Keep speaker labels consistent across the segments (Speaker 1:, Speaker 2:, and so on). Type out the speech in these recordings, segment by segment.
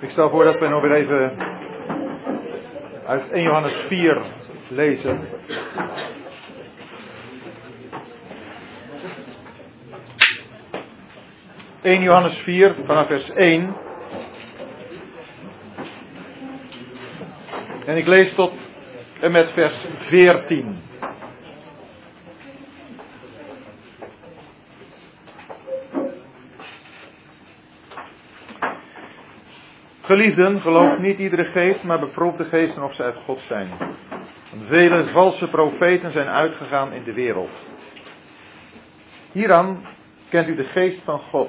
Speaker 1: Ik stel voor dat we nog weer even uit 1 Johannes 4 lezen. ...1 Johannes 4 vanaf vers 1... En ik lees tot en met vers 14. Geliefden, geloof niet iedere geest, maar beproef de geesten of ze uit God zijn. Vele valse profeten zijn uitgegaan in de wereld. Hieraan kent u de geest van God.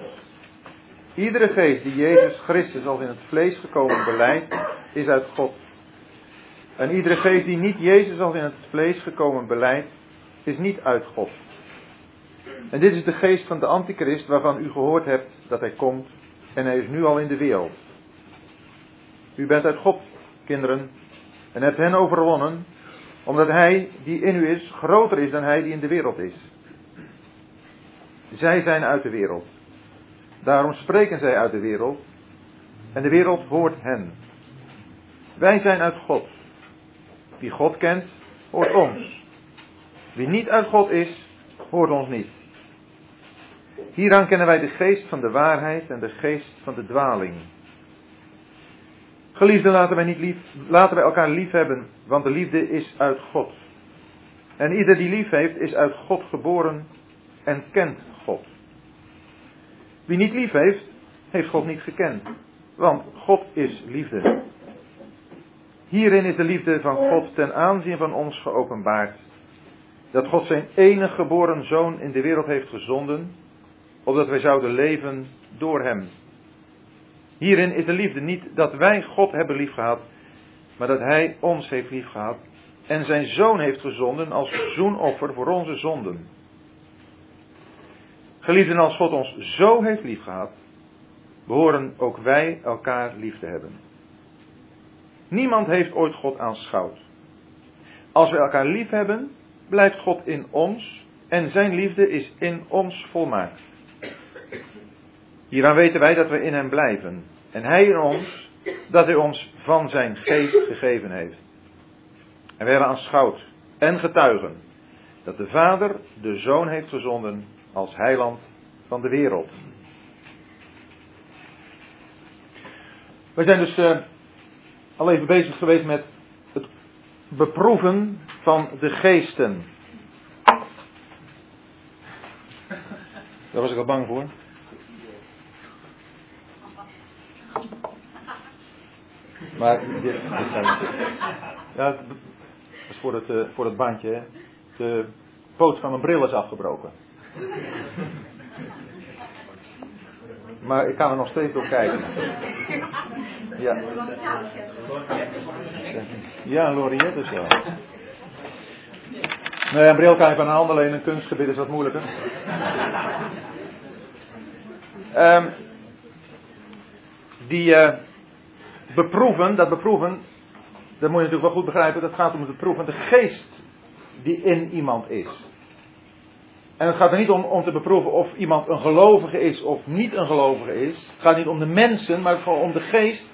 Speaker 1: Iedere geest die Jezus Christus als in het vlees gekomen beleidt, is uit God. En iedere geest die niet Jezus als in het vlees gekomen beleidt, is niet uit God. En dit is de geest van de antichrist waarvan u gehoord hebt dat hij komt en hij is nu al in de wereld. U bent uit God, kinderen, en hebt hen overwonnen, omdat hij die in u is groter is dan hij die in de wereld is. Zij zijn uit de wereld. Daarom spreken zij uit de wereld en de wereld hoort hen. Wij zijn uit God. Wie God kent, hoort ons. Wie niet uit God is, hoort ons niet. Hieraan kennen wij de geest van de waarheid en de geest van de dwaling. Geliefden, laten wij, niet lief, laten wij elkaar lief hebben, want de liefde is uit God. En ieder die lief heeft, is uit God geboren en kent God. Wie niet lief heeft, heeft God niet gekend, want God is liefde. Hierin is de liefde van God ten aanzien van ons geopenbaard. Dat God zijn enige geboren zoon in de wereld heeft gezonden, opdat wij zouden leven door hem. Hierin is de liefde niet dat wij God hebben liefgehad, maar dat hij ons heeft liefgehad en zijn zoon heeft gezonden als zoenoffer voor onze zonden. Geliefden, als God ons zo heeft liefgehad, behoren ook wij elkaar lief te hebben. Niemand heeft ooit God aanschouwd. Als we elkaar lief hebben, blijft God in ons en zijn liefde is in ons volmaakt. Hieraan weten wij dat we in hem blijven en hij in ons, dat hij ons van zijn geest gegeven heeft. En we hebben aanschouwd en getuigen dat de Vader de Zoon heeft gezonden als heiland van de wereld. We zijn dus uh, al even bezig geweest met het beproeven van de geesten. Daar was ik al bang voor. Maar dit, dit Ja, dat is voor het, uh, voor het bandje. De poot van mijn bril is afgebroken. Maar ik kan er nog steeds door kijken. Ja. Ja, Loriette is wel. Nee, een bril kan je van een hand alleen, een kunstgebied is wat moeilijker. Um, die uh, beproeven, dat beproeven, dat moet je natuurlijk wel goed begrijpen, dat gaat om het beproeven de geest die in iemand is. En het gaat er niet om, om te beproeven of iemand een gelovige is of niet een gelovige is. Het gaat niet om de mensen, maar vooral om de geest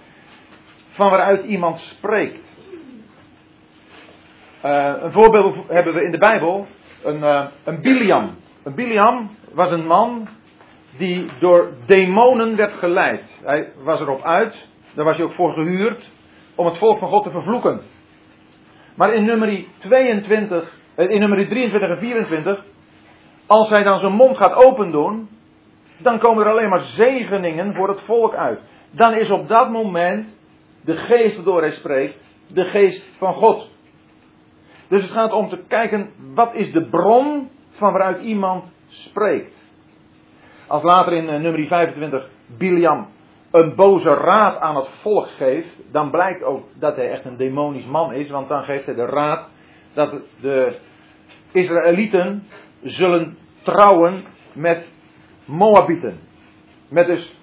Speaker 1: van waaruit iemand spreekt. Uh, een voorbeeld hebben we in de Bijbel. Een, uh, een Biliam. Een Biliam was een man die door demonen werd geleid. Hij was erop uit, daar was hij ook voor gehuurd, om het volk van God te vervloeken. Maar in nummer 22, eh, in nummer 23 en 24 als hij dan zijn mond gaat opendoen, dan komen er alleen maar zegeningen voor het volk uit. Dan is op dat moment de geest waardoor hij spreekt, de geest van God. Dus het gaat om te kijken, wat is de bron van waaruit iemand spreekt. Als later in uh, nummer 25 Biliam een boze raad aan het volk geeft, dan blijkt ook dat hij echt een demonisch man is, want dan geeft hij de raad dat de Israëlieten zullen trouwen met Moabieten. Met dus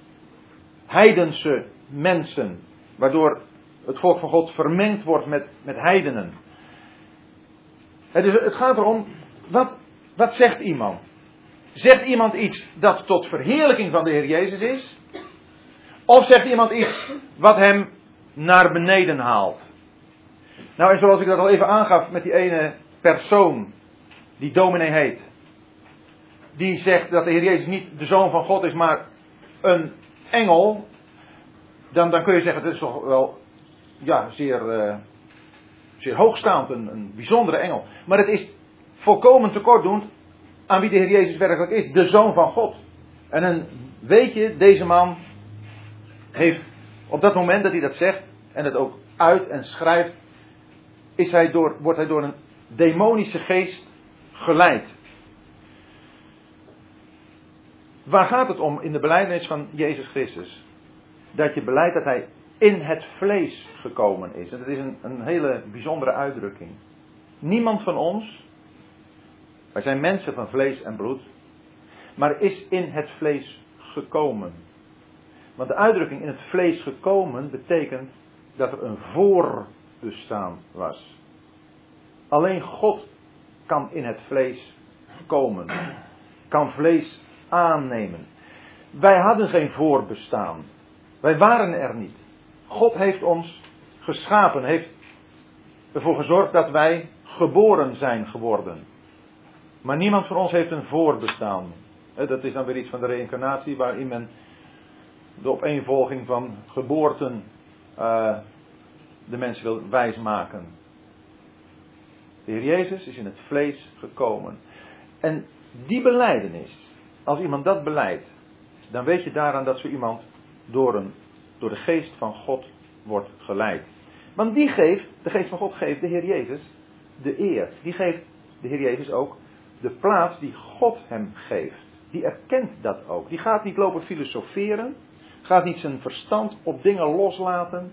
Speaker 1: heidense mensen. Waardoor het volk van God vermengd wordt met, met heidenen. Het, is, het gaat erom, wat, wat zegt iemand? Zegt iemand iets dat tot verheerlijking van de Heer Jezus is? Of zegt iemand iets wat hem naar beneden haalt. Nou, en zoals ik dat al even aangaf met die ene persoon, die dominee heet. Die zegt dat de Heer Jezus niet de Zoon van God is, maar een engel. Dan, dan kun je zeggen, dat is toch wel ja, zeer, uh, zeer hoogstaand, een, een bijzondere engel. Maar het is volkomen tekortdoend aan wie de Heer Jezus werkelijk is, de Zoon van God. En dan weet je, deze man heeft op dat moment dat hij dat zegt en het ook uit en schrijft, is hij door, wordt hij door een demonische geest geleid. Waar gaat het om in de belijdenis van Jezus Christus? Dat je beleidt dat hij in het vlees gekomen is. En dat is een, een hele bijzondere uitdrukking. Niemand van ons, wij zijn mensen van vlees en bloed, maar is in het vlees gekomen. Want de uitdrukking in het vlees gekomen betekent dat er een voorbestaan was. Alleen God kan in het vlees komen, kan vlees aannemen. Wij hadden geen voorbestaan. Wij waren er niet. God heeft ons geschapen, heeft ervoor gezorgd dat wij geboren zijn geworden. Maar niemand van ons heeft een voorbestaan. Dat is dan weer iets van de reïncarnatie, waarin men de opeenvolging van geboorten uh, de mens wil wijsmaken. De Heer Jezus is in het vlees gekomen. En die beleidenis, als iemand dat beleidt, dan weet je daaraan dat zo iemand door, een, door de geest van God wordt geleid. Want die geeft, de geest van God geeft de Heer Jezus de eer. Die geeft de Heer Jezus ook de plaats die God hem geeft. Die erkent dat ook. Die gaat niet lopen filosoferen. Gaat niet zijn verstand op dingen loslaten.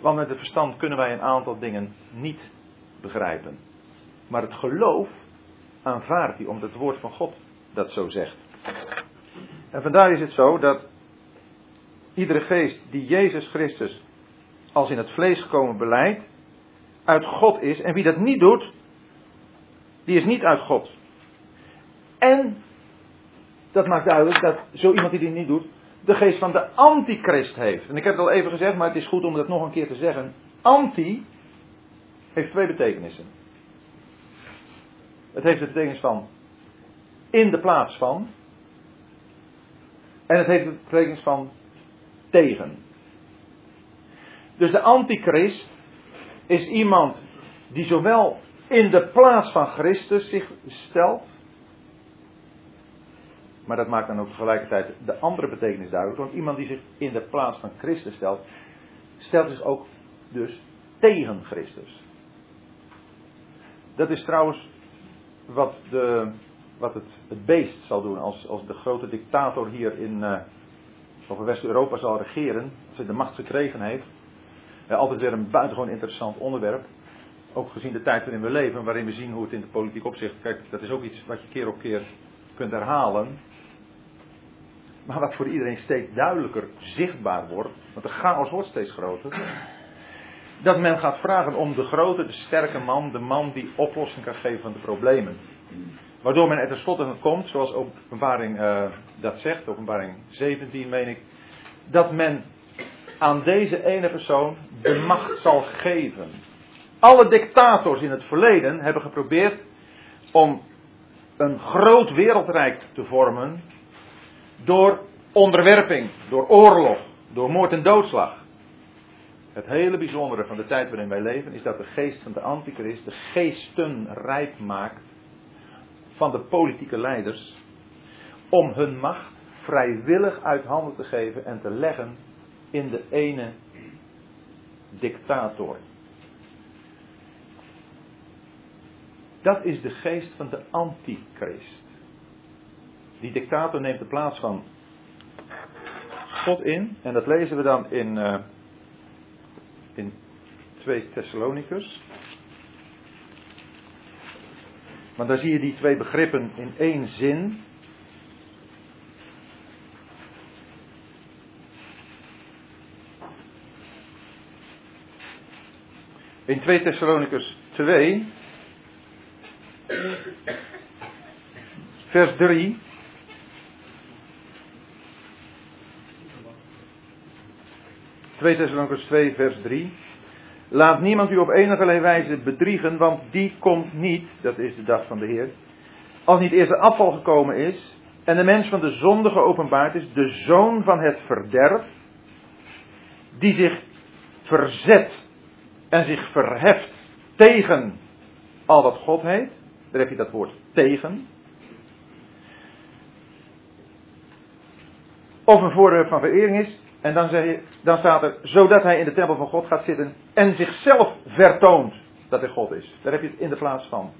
Speaker 1: Want met het verstand kunnen wij een aantal dingen niet begrijpen. Maar het geloof aanvaardt hij, omdat het woord van God dat zo zegt. En vandaar is het zo dat iedere geest die Jezus Christus als in het vlees gekomen beleidt, uit God is. En wie dat niet doet, die is niet uit God. En dat maakt duidelijk dat zo iemand die dit niet doet, de geest van de antichrist heeft. En ik heb het al even gezegd, maar het is goed om dat nog een keer te zeggen. Anti heeft twee betekenissen. Het heeft de betekenis van in de plaats van. En het heeft de betekenis van tegen. Dus de antichrist is iemand die zowel in de plaats van Christus zich stelt. Maar dat maakt dan ook tegelijkertijd de andere betekenis duidelijk. Want iemand die zich in de plaats van Christus stelt, stelt zich ook dus tegen Christus. Dat is trouwens wat, de, wat het, het beest zal doen als, als de grote dictator hier in uh, over West-Europa zal regeren. Als hij de macht gekregen heeft. Altijd weer een buitengewoon interessant onderwerp. Ook gezien de tijd waarin we leven, waarin we zien hoe het in de politiek opzicht. Kijk, dat is ook iets wat je keer op keer kunt herhalen. Maar wat voor iedereen steeds duidelijker zichtbaar wordt. Want de chaos wordt steeds groter. Dat men gaat vragen om de grote, de sterke man, de man die oplossing kan geven van de problemen. Waardoor men er tenslotte komt, zoals openbaring uh, dat zegt, openbaring 17 meen ik, dat men aan deze ene persoon de macht zal geven. Alle dictators in het verleden hebben geprobeerd om een groot wereldrijk te vormen door onderwerping, door oorlog, door moord en doodslag. Het hele bijzondere van de tijd waarin wij leven is dat de geest van de antichrist de geesten rijp maakt van de politieke leiders om hun macht vrijwillig uit handen te geven en te leggen in de ene dictator. Dat is de geest van de antichrist. Die dictator neemt de plaats van God in. En dat lezen we dan in, uh, in 2 Thessalonicus. Want daar zie je die twee begrippen in één zin. In 2 Thessalonicus 2, vers 3. 2 Thessalonians 2 vers 3. Laat niemand u op enige wijze bedriegen, want die komt niet, dat is de dag van de Heer, als niet eerst de afval gekomen is en de mens van de zonde geopenbaard is, de zoon van het verderf, die zich verzet en zich verheft tegen al wat God heet. Daar heb je dat woord tegen. Of een voorwerp van verering is. En dan, zeg je, dan staat er, zodat hij in de tempel van God gaat zitten en zichzelf vertoont dat hij God is. Daar heb je het in de plaats van.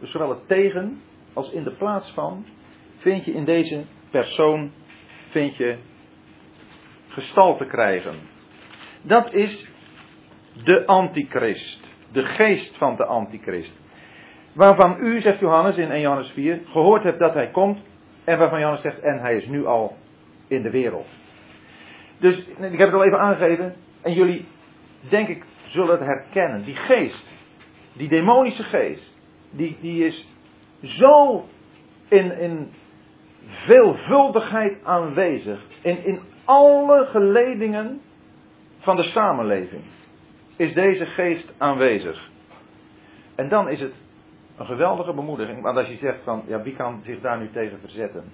Speaker 1: Dus zowel het tegen als in de plaats van vind je in deze persoon vind je gestalte krijgen. Dat is de antichrist. De geest van de antichrist. Waarvan u, zegt Johannes in 1 Johannes 4, gehoord hebt dat hij komt. En waarvan Johannes zegt, en hij is nu al in de wereld. Dus ik heb het al even aangegeven. En jullie, denk ik, zullen het herkennen. Die geest, die demonische geest, die, die is zo in, in veelvuldigheid aanwezig. In, in alle geledingen van de samenleving is deze geest aanwezig. En dan is het een geweldige bemoediging. Want als je zegt van, ja, wie kan zich daar nu tegen verzetten?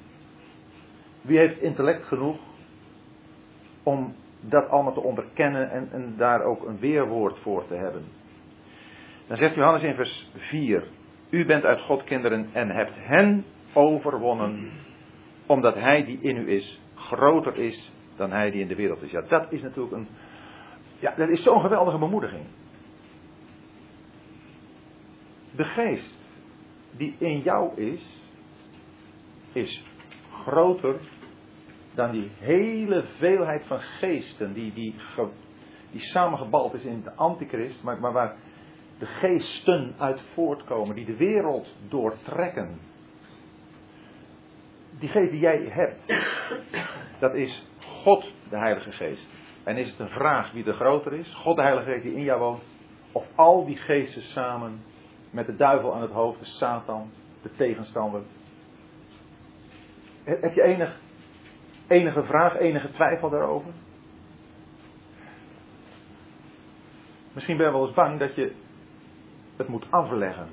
Speaker 1: Wie heeft intellect genoeg om dat allemaal te onderkennen en, en daar ook een weerwoord voor te hebben? Dan zegt Johannes in vers 4: U bent uit God kinderen en hebt hen overwonnen, omdat hij die in u is groter is dan hij die in de wereld is. Ja, dat is natuurlijk een. Ja, dat is zo'n geweldige bemoediging. De geest die in jou is, is groter dan die hele veelheid van geesten die, die, die samengebald is in de antichrist, maar, maar waar de geesten uit voortkomen, die de wereld doortrekken. Die geest die jij hebt, dat is God, de Heilige Geest. En is het een vraag wie er groter is? God, de Heilige Geest die in jou woont, of al die geesten samen met de duivel aan het hoofd, de Satan, de tegenstander. Heb je enig, enige vraag, enige twijfel daarover? Misschien ben je wel eens bang dat je het moet afleggen.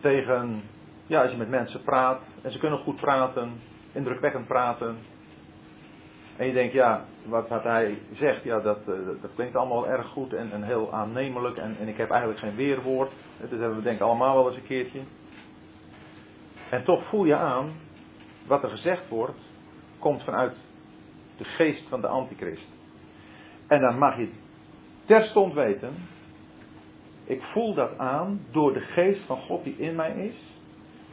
Speaker 1: Tegen, ja, als je met mensen praat, en ze kunnen goed praten, indrukwekkend praten. En je denkt, ja, wat, hij zegt, ja, dat, eh, dat klinkt allemaal erg goed en, en heel aannemelijk. En, en ik heb eigenlijk geen weerwoord. Dat hebben we denk ik allemaal wel eens een keertje. En toch voel je aan, wat er gezegd wordt, komt vanuit de geest van de antichrist. En dan mag je terstond weten, ik voel dat aan door de geest van God die in mij is.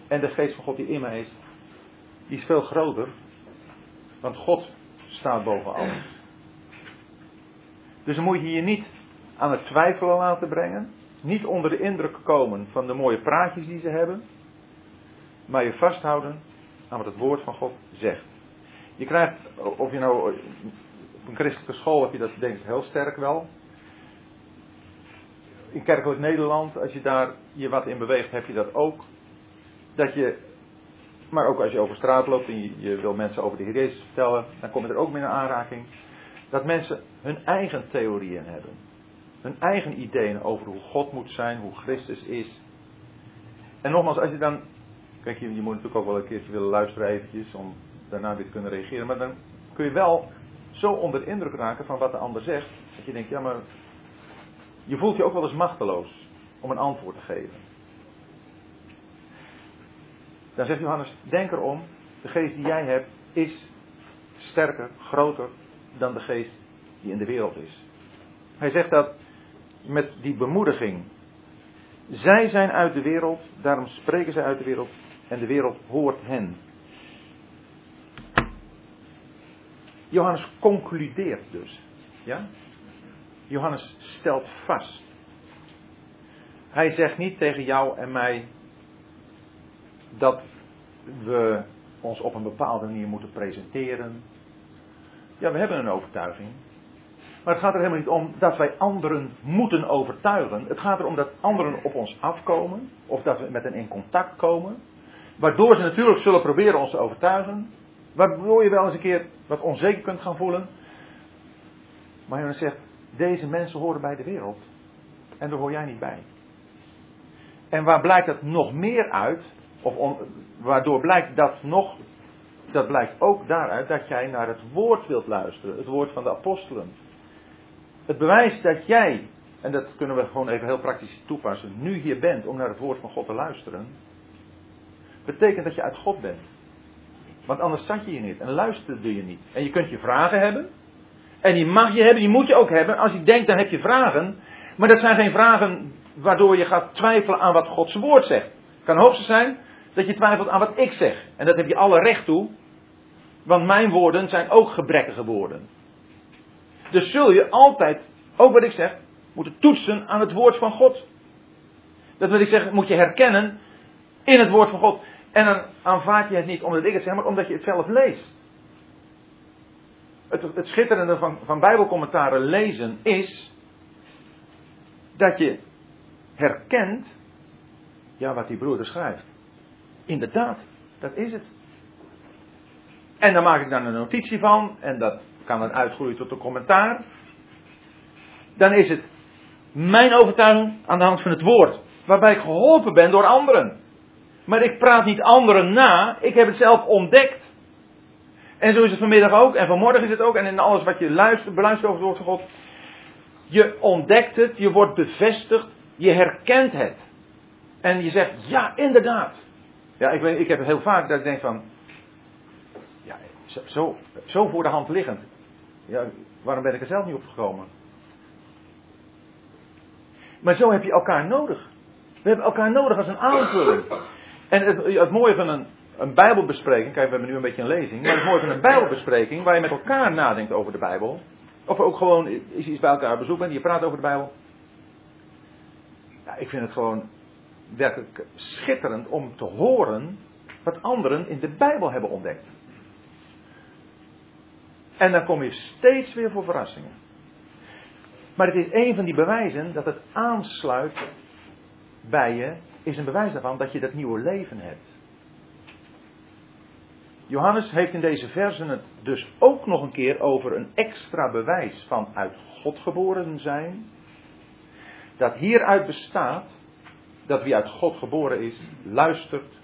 Speaker 1: En de geest van God die in mij is, die is veel groter. Want God staat boven alles. Dus dan moet je je niet aan het twijfelen laten brengen. Niet onder de indruk komen van de mooie praatjes die ze hebben. Maar je vasthouden aan wat het woord van God zegt. Je krijgt, of je nou op een christelijke school heb je dat denk ik heel sterk wel. In kerkelijk Nederland, als je daar je wat in beweegt, heb je dat ook. Dat je, maar ook als je over straat loopt en je, wil mensen over de Heer Jezus vertellen, dan kom je er ook mee in aanraking. Dat mensen hun eigen theorieën hebben. Hun eigen ideeën over hoe God moet zijn, hoe Christus is. En nogmaals, als je dan. Kijk, je, je moet natuurlijk ook wel een keertje willen luisteren eventjes om daarna weer kunnen reageren. Maar dan kun je wel zo onder de indruk raken van wat de ander zegt. Dat je denkt, ja maar. Je voelt je ook wel eens machteloos om een antwoord te geven. Dan zegt Johannes, denk erom, de geest die jij hebt is sterker, groter dan de geest die in de wereld is. Hij zegt dat met die bemoediging. Zij zijn uit de wereld, daarom spreken zij uit de wereld en de wereld hoort hen. Johannes concludeert dus. Ja? Johannes stelt vast. Hij zegt niet tegen jou en mij dat we ons op een bepaalde manier moeten presenteren. Ja, we hebben een overtuiging. Maar het gaat er helemaal niet om dat wij anderen moeten overtuigen. Het gaat erom dat anderen op ons afkomen. Of dat we met hen in contact komen. Waardoor ze natuurlijk zullen proberen ons te overtuigen. Waardoor je wel eens een keer wat onzeker kunt gaan voelen. Maar Johannes zegt, deze mensen horen bij de wereld. En daar hoor jij niet bij. En waar blijkt dat nog meer uit? Of waardoor blijkt dat nog? Dat blijkt ook daaruit dat jij naar het woord wilt luisteren. Het woord van de apostelen. Het bewijs dat jij, en dat kunnen we gewoon even heel praktisch toepassen, nu hier bent om naar het woord van God te luisteren. Betekent dat je uit God bent. Want anders zat je hier niet en luisterde je niet. En je kunt je vragen hebben. En die mag je hebben, die moet je ook hebben. Als je denkt, dan heb je vragen. Maar dat zijn geen vragen waardoor je gaat twijfelen aan wat Gods woord zegt. Het kan hoogstens zijn dat je twijfelt aan wat ik zeg. En dat heb je alle recht toe. Want mijn woorden zijn ook gebrekkige woorden. Dus zul je altijd, ook wat ik zeg, moeten toetsen aan het woord van God. Dat wil ik zeggen, moet je herkennen in het woord van God. En dan aanvaard je het niet omdat ik het zeg, maar omdat je het zelf leest. Het, het schitterende van, van Bijbelcommentaren lezen is dat je herkent ja, wat die broeder schrijft. Inderdaad, dat is het. En dan maak ik dan een notitie van en dat kan dan uitgroeien tot een commentaar. Dan is het mijn overtuiging aan de hand van het woord, waarbij ik geholpen ben door anderen. Maar ik praat niet anderen na, ik heb het zelf ontdekt. En zo is het vanmiddag ook, en vanmorgen is het ook, en in alles wat je luistert, beluistert over het woord van God. Je ontdekt het, je wordt bevestigd, je herkent het. En je zegt, ja, inderdaad. Ja, ik, weet, ik heb het heel vaak dat ik denk van, ja, zo, zo voor de hand liggend. Ja, waarom ben ik er zelf niet op gekomen? Maar zo heb je elkaar nodig. We hebben elkaar nodig als een aanvulling. En het, het mooie van een, een Bijbelbespreking, kijk, we hebben nu een beetje een lezing, maar het mooie van een Bijbelbespreking, waar je met elkaar nadenkt over de Bijbel, of ook gewoon is iets bij elkaar bezoek bent, je praat over de Bijbel. Ik vind het gewoon werkelijk schitterend om te horen wat anderen in de Bijbel hebben ontdekt. En dan kom je steeds weer voor verrassingen. Maar het is een van die bewijzen dat het aansluit bij je, is een bewijs daarvan dat je dat nieuwe leven hebt. Johannes heeft in deze versen het dus ook nog een keer over een extra bewijs van uit God geboren zijn. Dat hieruit bestaat dat wie uit God geboren is, luistert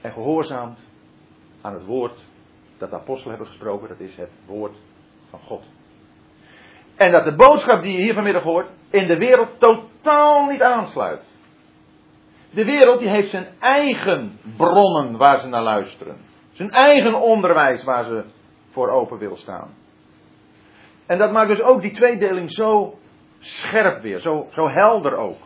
Speaker 1: en gehoorzaamt aan het woord dat de apostelen hebben gesproken. Dat is het woord van God. En dat de boodschap die je hier vanmiddag hoort in de wereld totaal niet aansluit. De wereld die heeft zijn eigen bronnen waar ze naar luisteren. Zijn eigen onderwijs waar ze voor open wil staan. En dat maakt dus ook die tweedeling zo scherp weer, zo, zo helder ook.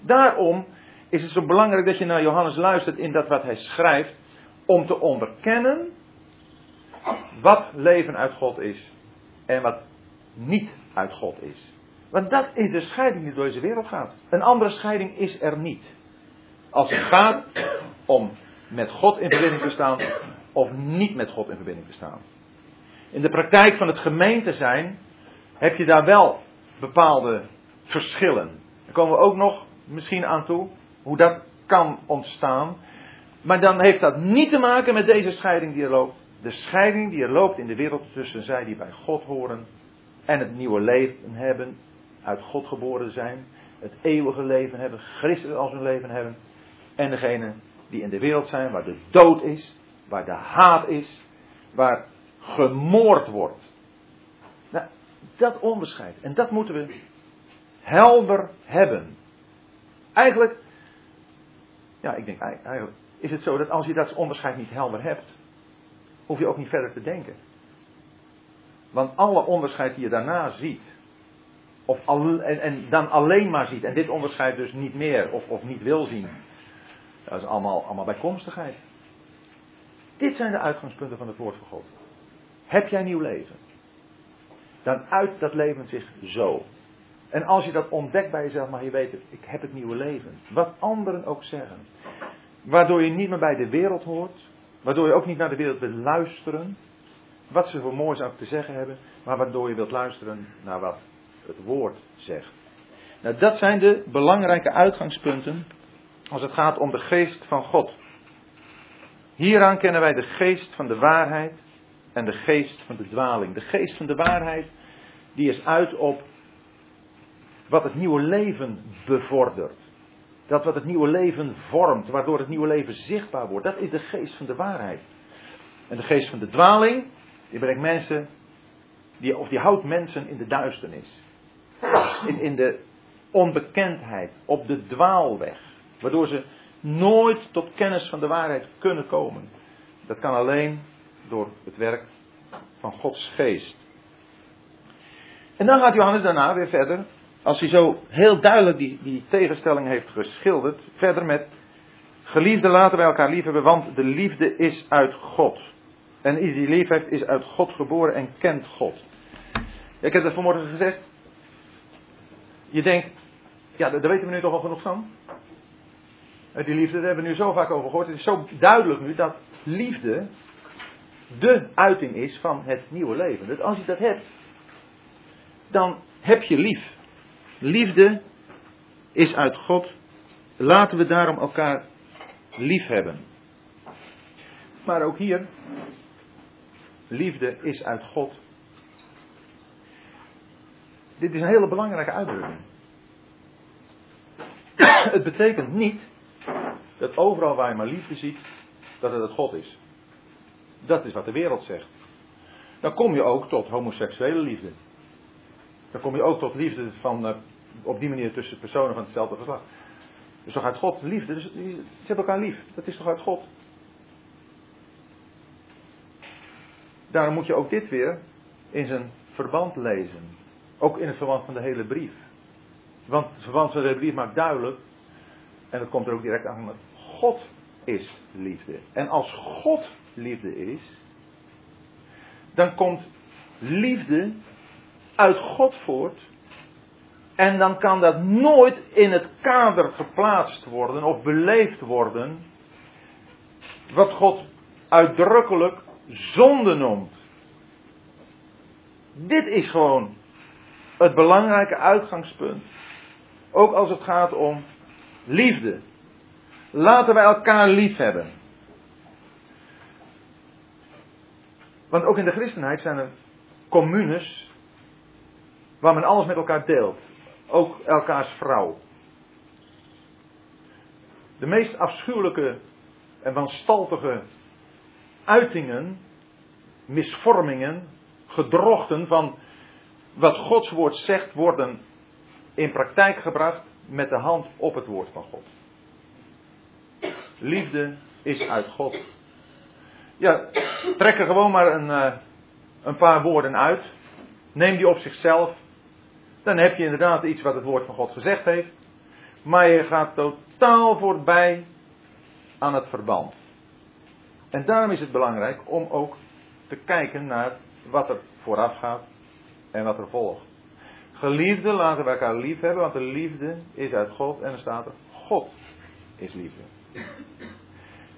Speaker 1: Daarom is het zo belangrijk dat je naar Johannes luistert in dat wat hij schrijft, om te onderkennen wat leven uit God is en wat niet uit God is. Want dat is de scheiding die door deze wereld gaat. Een andere scheiding is er niet. Als het gaat om met God in verbinding te staan of niet met God in verbinding te staan. In de praktijk van het gemeente zijn heb je daar wel bepaalde verschillen. Daar komen we ook nog misschien aan toe, hoe dat kan ontstaan. Maar dan heeft dat niet te maken met deze scheiding die er loopt. De scheiding die er loopt in de wereld tussen zij die bij God horen en het nieuwe leven hebben, uit God geboren zijn, het eeuwige leven hebben, Christus als hun leven hebben, en degene die in de wereld zijn waar de dood is, waar de haat is, waar gemoord wordt. Nou, dat onderscheid. En dat moeten we helder hebben. Eigenlijk, ja, ik denk is het zo dat als je dat onderscheid niet helder hebt, hoef je ook niet verder te denken. Want alle onderscheid die je daarna ziet, of al, en, en, dan alleen maar ziet, en dit onderscheid dus niet meer of, of niet wil zien, dat is allemaal, allemaal bijkomstigheid. Dit zijn de uitgangspunten van het woord van God. Heb jij nieuw leven? Dan uit dat leven zich zo. En als je dat ontdekt bij jezelf, mag je weten, ik heb het nieuwe leven. Wat anderen ook zeggen. Waardoor je niet meer bij de wereld hoort. Waardoor je ook niet naar de wereld wilt luisteren. Wat ze voor moois ook te zeggen hebben. Maar waardoor je wilt luisteren naar wat het woord zegt. Nou, dat zijn de belangrijke uitgangspunten als het gaat om de geest van God. Hieraan kennen wij de geest van de waarheid en de geest van de dwaling. De geest van de waarheid, die is uit op wat het nieuwe leven bevordert. Dat wat het nieuwe leven vormt, waardoor het nieuwe leven zichtbaar wordt. Dat is de geest van de waarheid. En de geest van de dwaling, die brengt mensen, die, of die houdt mensen in de duisternis. In, in de onbekendheid, op de dwaalweg. Waardoor ze nooit tot kennis van de waarheid kunnen komen. Dat kan alleen door het werk van Gods geest. En dan gaat Johannes daarna weer verder, als hij zo heel duidelijk die, die tegenstelling heeft geschilderd, verder met Geliefde, laten wij elkaar lief hebben, want de liefde is uit God. En is die lief heeft, is uit God geboren en kent God. Ik heb dat vanmorgen gezegd. Je denkt, ja, daar weten we nu toch al genoeg van. Die liefde, daar hebben we nu zo vaak over gehoord. Het is zo duidelijk nu dat liefde de uiting is van het nieuwe leven. Dat als je dat hebt, dan heb je lief. Liefde is uit God. Laten we daarom elkaar lief hebben. Maar ook hier, liefde is uit God. Dit is een hele belangrijke uitdrukking. Het betekent niet dat overal waar je maar liefde ziet, dat het het God is. Dat is wat de wereld zegt. Dan kom je ook tot homoseksuele liefde. Dan kom je ook tot liefde van, uh, op die manier tussen personen van hetzelfde geslacht. Dus toch uit God liefde. Dus ze hebben elkaar lief. Dat is toch uit God. Daarom moet je ook dit weer in zijn verband lezen. Ook in het verband van de hele brief. Want het verband van de hele brief maakt duidelijk. En dat komt er ook direct aan. God is liefde. En als God liefde is. Dan komt liefde uit God voort. En dan kan dat nooit in het kader geplaatst worden of beleefd worden. Wat God uitdrukkelijk zonde noemt. Dit is gewoon het belangrijke uitgangspunt. Ook als het gaat om liefde. Laten wij elkaar lief hebben. Want ook in de christenheid zijn er communes waar men alles met elkaar deelt. Ook elkaars vrouw. De meest afschuwelijke en wanstaltige uitingen, misvormingen, gedrochten van wat Gods woord zegt, worden in praktijk gebracht met de hand op het woord van God. Liefde is uit God. Ja, trek er gewoon maar een, uh, een paar woorden uit. Neem die op zichzelf. Dan heb je inderdaad iets wat het woord van God gezegd heeft. Maar je gaat totaal voorbij aan het verband. En daarom is het belangrijk om ook te kijken naar wat er vooraf gaat en wat er volgt. Geliefde, laten we elkaar lief hebben, want de liefde is uit God en er staat er: God is liefde.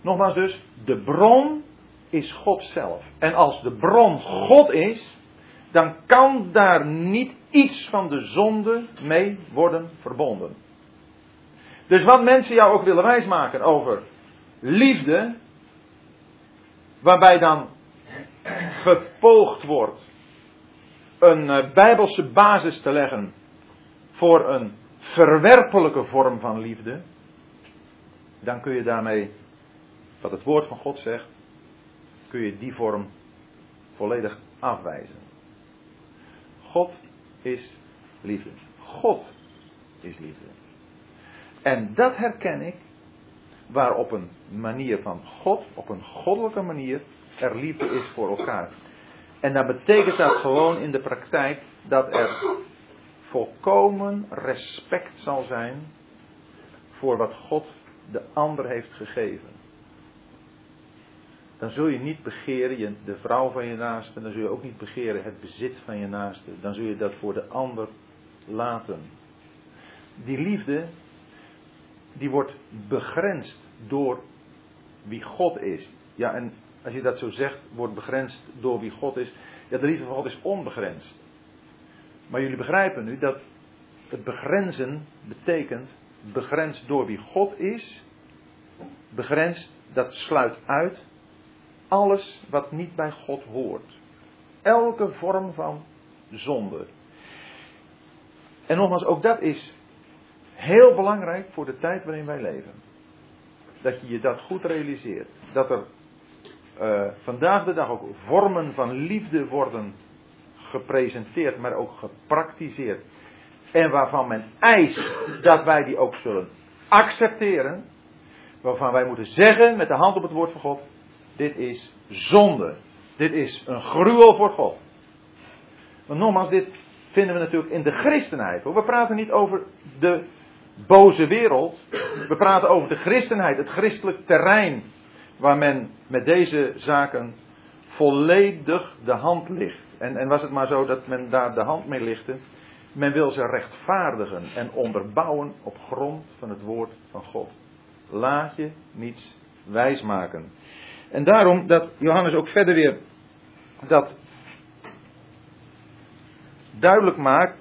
Speaker 1: Nogmaals dus, de bron is God zelf. En als de bron God is, dan kan daar niet iets van de zonde mee worden verbonden. Dus wat mensen jou ook willen wijsmaken over liefde, waarbij dan gepoogd wordt een eh, bijbelse basis te leggen voor een verwerpelijke vorm van liefde, dan kun je daarmee, wat het woord van God zegt, kun je die vorm volledig afwijzen. God is liefde. God is liefde. En dat herken ik waar op een manier van God, op een goddelijke manier, er liefde is voor elkaar. En dat betekent dat gewoon in de praktijk dat er volkomen respect zal zijn voor wat God de ander heeft gegeven. Dan zul je niet begeren de vrouw van je naaste, dan zul je ook niet begeren het bezit van je naaste. Dan zul je dat voor de ander laten. Die liefde, die wordt begrensd door wie God is. Ja, en als je dat zo zegt, wordt begrensd door wie God is. Ja, de liefde van God is onbegrensd. Maar jullie begrijpen nu dat het begrenzen betekent begrensd door wie God is. Begrensd, dat sluit uit alles wat niet bij God hoort. Elke vorm van zonde. En nogmaals, ook dat is heel belangrijk voor de tijd waarin wij leven. Dat je je dat goed realiseert. Dat er uh, vandaag de dag ook vormen van liefde worden gepresenteerd, maar ook gepraktiseerd. En waarvan men eist dat wij die ook zullen accepteren. Waarvan wij moeten zeggen met de hand op het woord van God: dit is zonde. Dit is een gruwel voor God. Want nogmaals, dit vinden we natuurlijk in de christenheid. We praten niet over de boze wereld. We praten over de christenheid, het christelijk terrein. Waar men met deze zaken volledig de hand ligt. En, en was het maar zo dat men daar de hand mee lichtte. Men wil ze rechtvaardigen en onderbouwen op grond van het woord van God. Laat je niets wijsmaken. En daarom dat Johannes ook verder weer dat duidelijk maakt.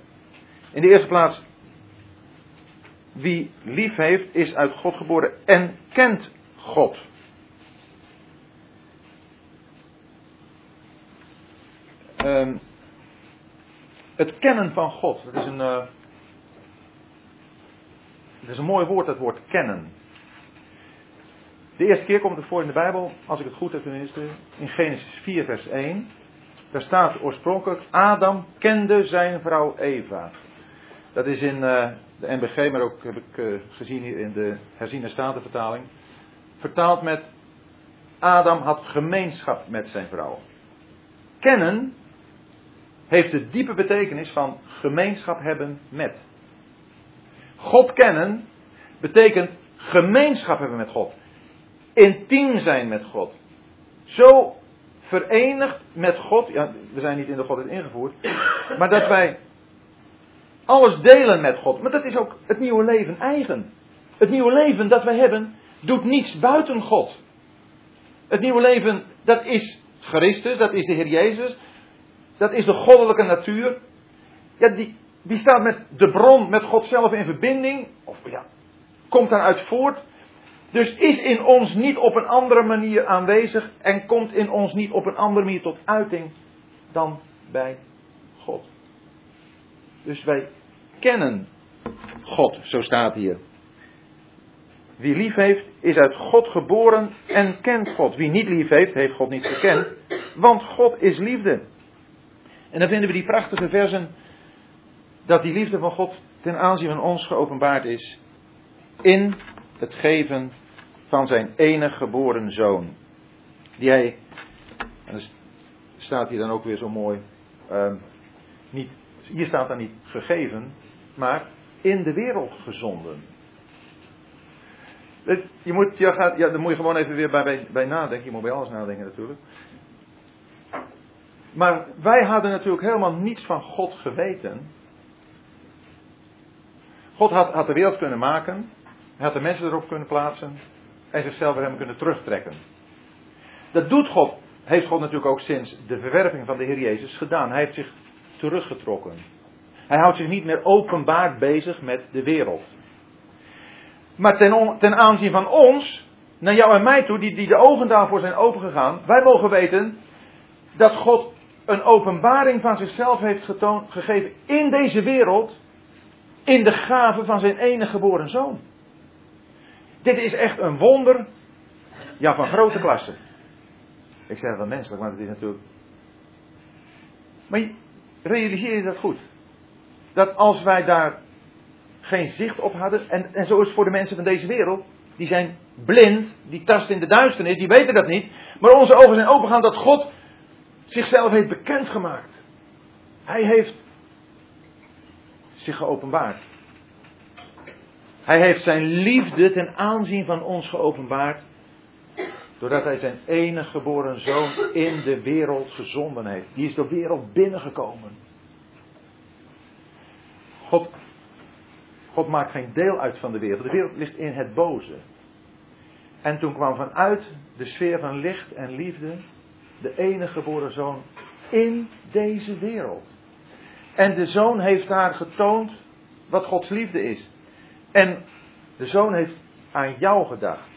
Speaker 1: In de eerste plaats, wie lief heeft, is uit God geboren en kent God. Um, het kennen van God, dat is een, uh, dat is een mooi woord, dat woord kennen. De eerste keer komt het voor in de Bijbel, als ik het goed heb tenminste, in Genesis 4 vers 1. Daar staat oorspronkelijk, Adam kende zijn vrouw Eva. Dat is in uh, de NBG, maar ook heb ik uh, gezien hier in de herziene statenvertaling. Vertaald met, Adam had gemeenschap met zijn vrouw. Kennen heeft de diepe betekenis van gemeenschap hebben met. God kennen betekent gemeenschap hebben met God. Intiem zijn met God. Zo verenigd met God. Ja, we zijn niet in de Godheid ingevoerd. Maar dat wij alles delen met God. Maar dat is ook het nieuwe leven eigen. Het nieuwe leven dat wij hebben, doet niets buiten God. Het nieuwe leven, dat is Christus, dat is de Heer Jezus. Dat is de goddelijke natuur. Ja, die, die staat met de bron, met God zelf in verbinding. Of ja, komt daaruit voort. Dus is in ons niet op een andere manier aanwezig en komt in ons niet op een andere manier tot uiting dan bij God. Dus wij kennen God, zo staat hier. Wie lief heeft, is uit God geboren en kent God. Wie niet lief heeft, heeft God niet gekend, want God is liefde. En dan vinden we die prachtige versen dat die liefde van God ten aanzien van ons geopenbaard is in het geven van zijn enige geboren zoon. Die hij, en dat staat hier dan ook weer zo mooi, uh, niet, hier staat dan niet gegeven, maar in de wereld gezonden. Je moet, je gaat, ja, daar moet je gewoon even weer bij, bij nadenken. Je moet bij alles nadenken natuurlijk. Maar wij hadden natuurlijk helemaal niets van God geweten. God had, de wereld kunnen maken. Had de mensen erop kunnen plaatsen. En zichzelf weer kunnen terugtrekken. Dat doet God, heeft God natuurlijk ook sinds de verwerping van de Heer Jezus gedaan. Hij heeft zich teruggetrokken. Hij houdt zich niet meer openbaar bezig met de wereld. Maar ten, ten aanzien van ons, naar jou en mij toe, die, die de ogen daarvoor zijn opengegaan, wij mogen weten dat God een openbaring van zichzelf heeft getoond, gegeven in deze wereld, in de gave van zijn enige geboren zoon. Dit is echt een wonder, ja, van grote klasse. Ik zeg wel menselijk, maar het is natuurlijk. Maar realiseer je dat goed? Dat als wij daar geen zicht op hadden, en, en zo is het voor de mensen van deze wereld, die zijn blind, die tasten in de duisternis, die weten dat niet, maar onze ogen zijn opengaan dat God zichzelf heeft bekendgemaakt. Hij heeft zich geopenbaard. Hij heeft zijn liefde ten aanzien van ons geopenbaard. Doordat hij zijn enige geboren zoon in de wereld gezonden heeft. Die is de wereld binnengekomen. God, God maakt geen deel uit van de wereld. De wereld ligt in het boze. En toen kwam vanuit de sfeer van licht en liefde de enige geboren zoon in deze wereld. En de zoon heeft daar getoond wat Gods liefde is. En de zoon heeft aan jou gedacht.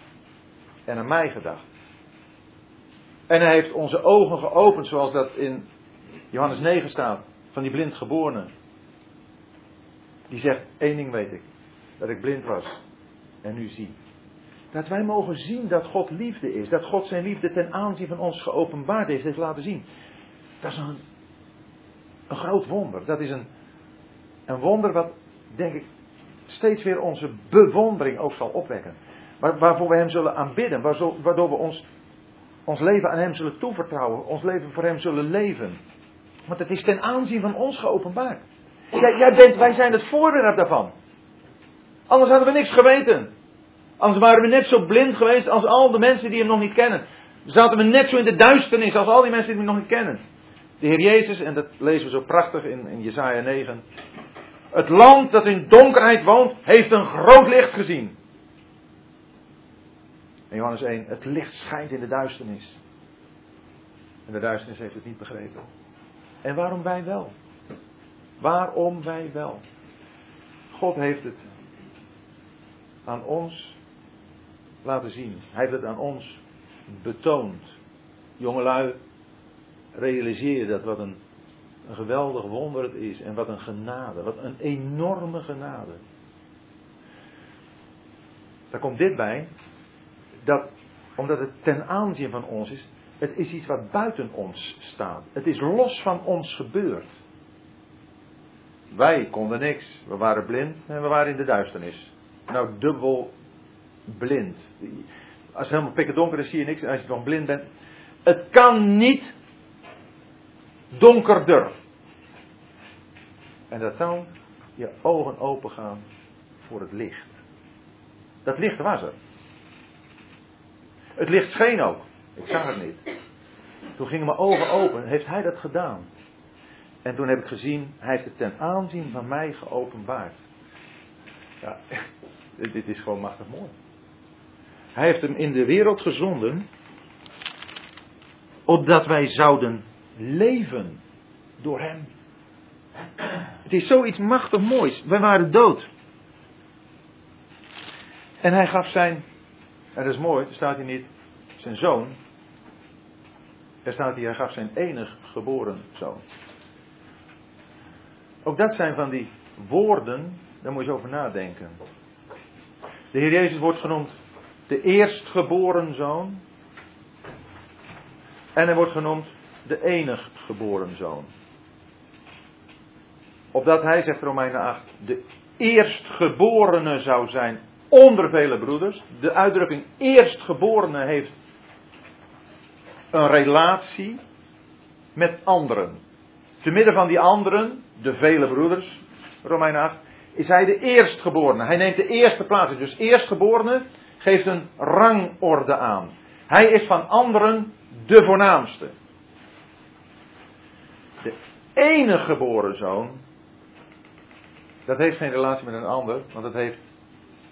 Speaker 1: En aan mij gedacht. En hij heeft onze ogen geopend, zoals dat in Johannes 9 staat, van die blindgeborene. Die zegt, één ding weet ik, dat ik blind was en nu zie. Dat wij mogen zien dat God liefde is, dat God zijn liefde ten aanzien van ons geopenbaard heeft, heeft laten zien. Dat is een, een groot wonder. Dat is een, een wonder wat, denk ik, steeds weer onze bewondering ook zal opwekken. Waar, waarvoor we Hem zullen aanbidden, waardoor we ons, ons leven aan Hem zullen toevertrouwen, ons leven voor Hem zullen leven. Want het is ten aanzien van ons geopenbaard. Jij, jij bent, wij zijn het voorwerp daarvan. Anders hadden we niks geweten. Anders waren we net zo blind geweest als al de mensen die hem nog niet kennen. Zaten we net zo in de duisternis als al die mensen die hem nog niet kennen. De Heer Jezus, en dat lezen we zo prachtig in, in Jesaja 9. Het land dat in donkerheid woont, heeft een groot licht gezien. En Johannes 1, het licht schijnt in de duisternis. En de duisternis heeft het niet begrepen. En waarom wij wel? Waarom wij wel? God heeft het aan ons laten zien. Hij heeft het aan ons betoond. Jongelui, realiseer je dat wat een, een geweldig wonder het is. En wat een genade, wat een enorme genade. Daar komt dit bij, dat omdat het ten aanzien van ons is, het is iets wat buiten ons staat. Het is los van ons gebeurd. Wij konden niks. We waren blind en we waren in de duisternis. Nou, dubbel blind. Als het helemaal pikken donker is, zie je niks. Als je dan blind bent. Het kan niet donkerder. En dat dan je ogen open gaan voor het licht. Dat licht was er. Het licht scheen ook. Ik zag het niet. Toen gingen mijn ogen open. Heeft hij dat gedaan? En toen heb ik gezien, hij heeft het ten aanzien van mij geopenbaard. Ja, dit is gewoon machtig mooi. Hij heeft hem in de wereld gezonden, opdat wij zouden leven door hem. Het is zoiets machtig moois. Wij waren dood. En hij gaf zijn, en dat is mooi, er staat hier niet zijn zoon. Er staat hier, hij gaf zijn enig geboren zoon. Ook dat zijn van die woorden, daar moet je over nadenken. De Heer Jezus wordt genoemd de eerstgeboren zoon. En hij wordt genoemd de enig geboren zoon. Opdat hij, zegt Romeinen 8, de eerstgeborene zou zijn onder vele broeders. De uitdrukking eerstgeborene heeft een relatie met anderen. Te midden van die anderen, de vele broeders, Romeinen 8, is hij de eerstgeborene. Hij neemt de eerste plaats. Dus eerstgeborene geeft een rangorde aan. Hij is van anderen de voornaamste. De enige geboren zoon, dat heeft geen relatie met een ander, want dat heeft,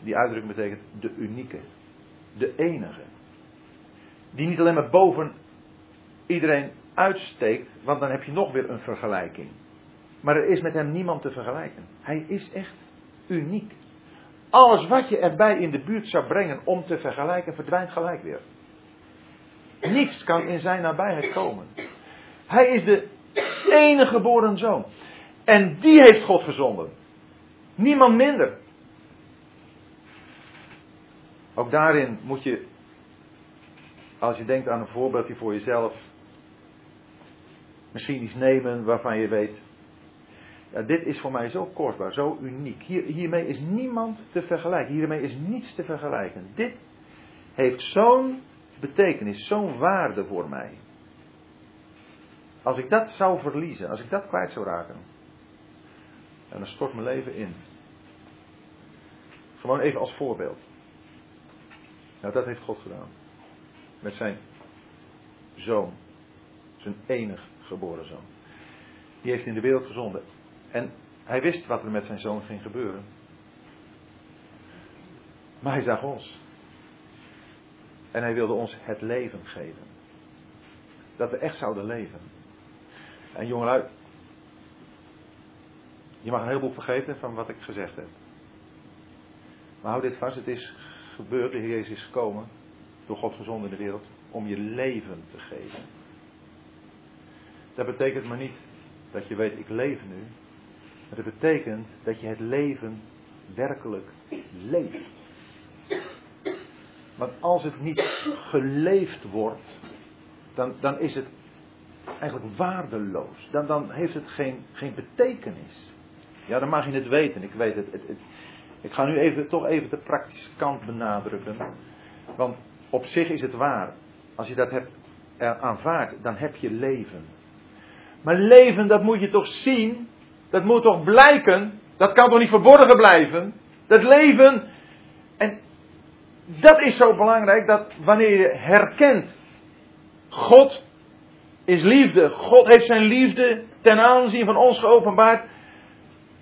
Speaker 1: die uitdrukking betekent de unieke. De enige. Die niet alleen maar boven iedereen uitsteekt, want dan heb je nog weer een vergelijking. Maar er is met hem niemand te vergelijken. Hij is echt uniek. Alles wat je erbij in de buurt zou brengen om te vergelijken, verdwijnt gelijk weer. Niets kan in zijn nabijheid komen. Hij is de enige geboren zoon. En die heeft God gezonden. Niemand minder. Ook daarin moet je, als je denkt aan een voorbeeldje voor jezelf, misschien iets nemen waarvan je weet, dit is voor mij zo kostbaar, zo uniek. Hier, hiermee is niemand te vergelijken. Hiermee is niets te vergelijken. Dit heeft zo'n betekenis, zo'n waarde voor mij. Als ik dat zou verliezen, als ik dat kwijt zou raken, dan stort mijn leven in. Gewoon even als voorbeeld. Nou, dat heeft God gedaan. Met zijn zoon. Zijn enig geboren zoon. Die heeft in de wereld gezonden. En hij wist wat er met zijn zoon ging gebeuren. Maar hij zag ons. En hij wilde ons het leven geven. Dat we echt zouden leven. En jongelui, je mag een heleboel vergeten van wat ik gezegd heb. Maar hou dit vast, het is gebeurd, de Jezus is gekomen, door God gezonden in de wereld, om je leven te geven. Dat betekent maar niet dat je weet, ik leef nu. Dat betekent dat je het leven werkelijk leeft. Want als het niet geleefd wordt, dan, dan is het eigenlijk waardeloos. Dan, dan heeft het geen, geen betekenis. Ja, dan mag je het weten. Ik weet het, het. Ik ga nu even, toch even de praktische kant benadrukken. Want op zich is het waar. Als je dat hebt aanvaard, dan heb je leven. Maar leven, dat moet je toch zien. Dat moet toch blijken. Dat kan toch niet verborgen blijven. Dat leven. En dat is zo belangrijk dat wanneer je herkent. God is liefde. God heeft zijn liefde ten aanzien van ons geopenbaard.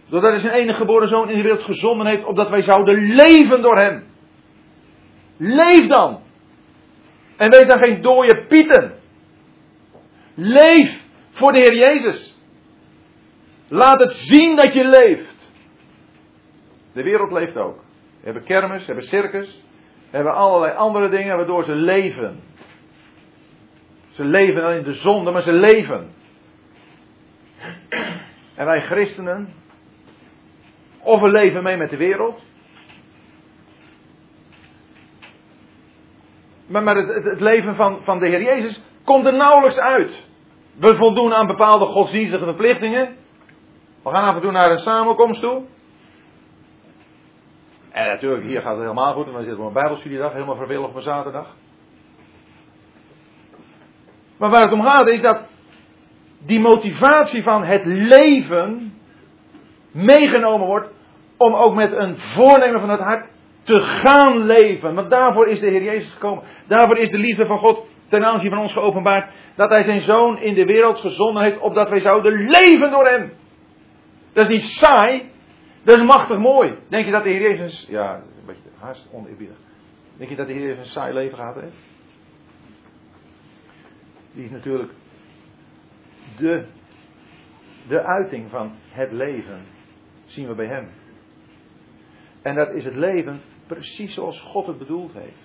Speaker 1: Doordat hij zijn enige geboren zoon in de wereld gezonden heeft, opdat wij zouden leven door hem. Leef dan. En wees dan geen dode pieten. Leef voor de Heer Jezus. Laat het zien dat je leeft. De wereld leeft ook. We hebben kermis, hebben circus, hebben allerlei andere dingen waardoor ze leven. Ze leven dan in de zonde, maar ze leven. En wij christenen, of we leven mee met de wereld. Maar, maar het, het, leven van, van de Heer Jezus komt er nauwelijks uit. We voldoen aan bepaalde godsdienstige verplichtingen. We gaan af en toe naar een samenkomst toe. En natuurlijk, hier gaat het helemaal goed. En dan zitten we een Bijbelstudiedag, helemaal vrijwillig op een zaterdag. Maar waar het om gaat is dat die motivatie van het leven meegenomen wordt om ook met een voornemen van het hart te gaan leven. Want daarvoor is de Heer Jezus gekomen. Daarvoor is de liefde van God ten aanzien van ons geopenbaard. Dat Hij zijn Zoon in de wereld gezonden heeft, opdat wij zouden leven door Hem. Dat is niet saai, dat is machtig mooi. Denk je dat de Heer Jezus, ja, een beetje haast oneerbiedig. Denk je dat de Heer een saai leven gehad heeft? Die is natuurlijk de, de uiting van het leven, zien we bij Hem. En dat is het leven precies zoals God het bedoeld heeft.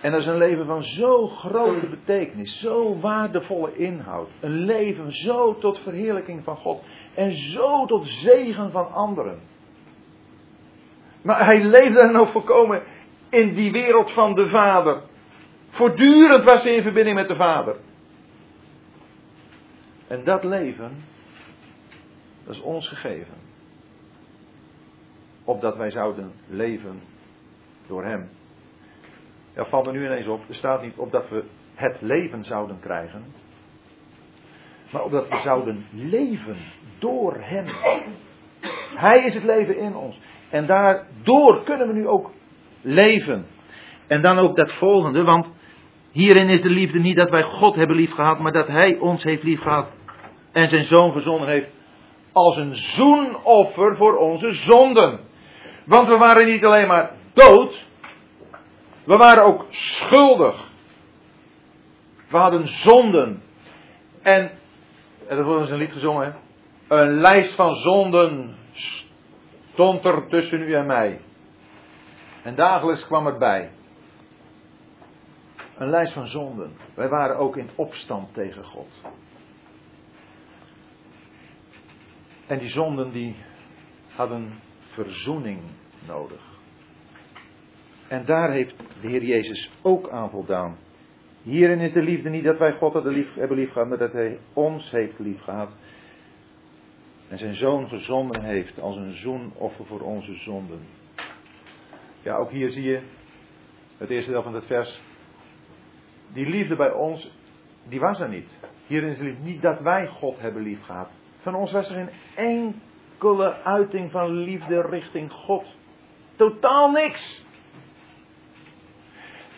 Speaker 1: En dat is een leven van zo grote betekenis, zo waardevolle inhoud. Een leven zo tot verheerlijking van God en zo tot zegen van anderen. Maar hij leefde dan ook volkomen in die wereld van de Vader. Voortdurend was hij in verbinding met de Vader. En dat leven, dat is ons gegeven. Opdat wij zouden leven door Hem. Ja, valt er nu ineens op. Er staat niet opdat we het leven zouden krijgen. Maar opdat we zouden leven door Hem. Hij is het leven in ons. En daardoor kunnen we nu ook leven. En dan ook dat volgende, want hierin is de liefde niet dat wij God hebben lief gehad, maar dat Hij ons heeft lief gehad en zijn zoon gezonden heeft als een zoenoffer voor onze zonden. Want we waren niet alleen maar dood, we waren ook schuldig. We hadden zonden. En, en dat wordt eens een lied gezongen, een lijst van zonden stond er tussen u en mij. En dagelijks kwam het bij. Een lijst van zonden. Wij waren ook in opstand tegen God. En die zonden die hadden verzoening nodig. En daar heeft de Heer Jezus ook aan voldaan. Hierin is de liefde niet dat wij God hebben lief gehad, maar dat Hij ons heeft lief gehad. En zijn zoon gezonden heeft als een zoenoffer voor onze zonden. Ja, ook hier zie je het eerste deel van het vers. Die liefde bij ons, die was er niet. Hierin is de liefde niet dat wij God hebben lief gehad. Van ons was er geen enkele uiting van liefde richting God. Totaal niks.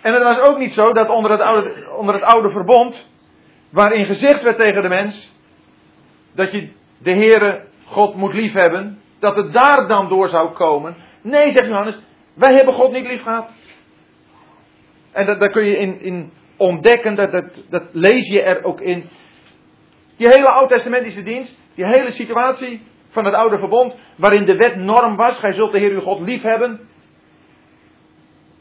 Speaker 1: En het was ook niet zo dat onder het oude, onder het oude verbond, waarin gezegd werd tegen de mens, dat je de Heere God moet liefhebben, dat het daar dan door zou komen. Nee, zegt Johannes, wij hebben God niet lief gehad. En dat, daar kun je in, in ontdekken, dat, dat, dat lees je er ook in. Die hele oud-testamentische dienst, die hele situatie van het oude verbond, waarin de wet norm was, gij zult de Heer uw God lief hebben.